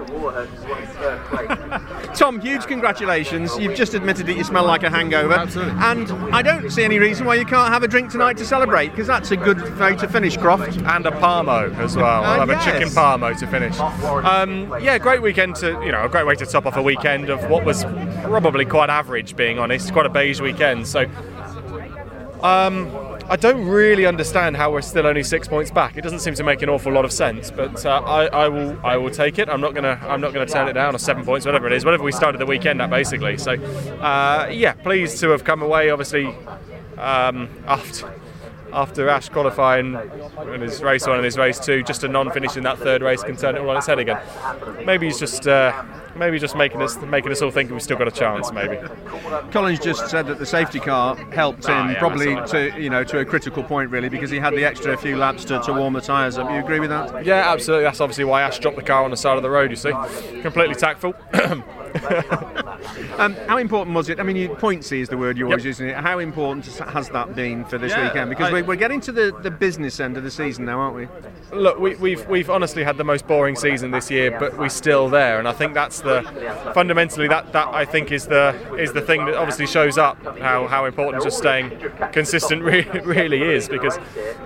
Tom, huge congratulations. You've just admitted that you smell like a hangover. Absolutely. And I don't see any reason why you can't have a drink tonight to celebrate, because that's a good way to finish, Croft. and a parmo as well. I'll Ah, have yes. a chicken parmo to finish. Um, yeah, great weekend to you know a great way to top off a weekend of what was probably quite average, being honest, quite a beige weekend. So. Um, I don't really understand how we're still only six points back. It doesn't seem to make an awful lot of sense, but uh, I, I will I will take it. I'm not gonna I'm not gonna turn it down or seven points, whatever it is, whatever we started the weekend at basically. So uh, yeah, pleased to have come away. Obviously um, after after Ash qualifying in his race one and his race two, just a non-finish in that third race can turn it all on its head again. Maybe he's just uh, maybe just making us making us all think we've still got a chance. Maybe. Collins just said that the safety car helped him Ah, yeah, probably to you know to a critical point really because he had the extra few laps to, to warm the tyres up. You agree with that? Yeah, absolutely. That's obviously why Ash dropped the car on the side of the road. You see, completely tactful. Um, how important was it? I mean, you, pointsy is the word you're always Yep. using. It. How important has that been for this Yeah, weekend? Because I- we're, we're getting to the, the business end of the season now, aren't we? Look, we, we've we've honestly had the most boring season this year, but we're still there, and I think that's the fundamentally that, that I think is the is the thing that obviously shows up how, how important just staying consistent really, really is because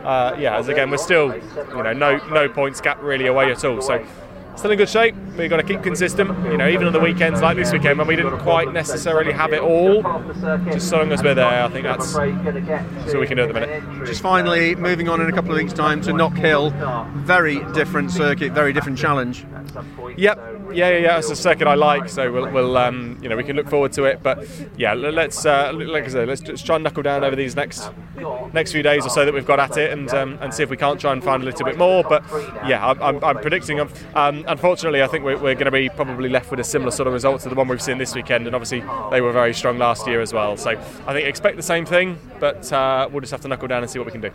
uh, yeah, as again we're still you know no no points gap really away at all, so. Still in good shape. We've got to keep consistent. You know, even on the weekends like this weekend when we didn't quite necessarily have it all, just so long as we're there, I think that's, all we can do at the minute. Just finally, moving on in a couple of weeks' time to Knock Hill. Very different circuit, very different challenge. Yep. Yeah, yeah, yeah. It's a circuit I like, so we'll, we'll um, you know, we can look forward to it. But yeah, let's, uh, like I said, let's just try and knuckle down over these next next few days or so that we've got at it, and um, and see if we can't try and find a little bit more. But yeah, I'm, I'm, I'm predicting. Um, unfortunately, I think we're, we're going to be probably left with a similar sort of result to the one we've seen this weekend, and obviously they were very strong last year as well. So I think expect the same thing, but uh, we'll just have to knuckle down and see what we can do.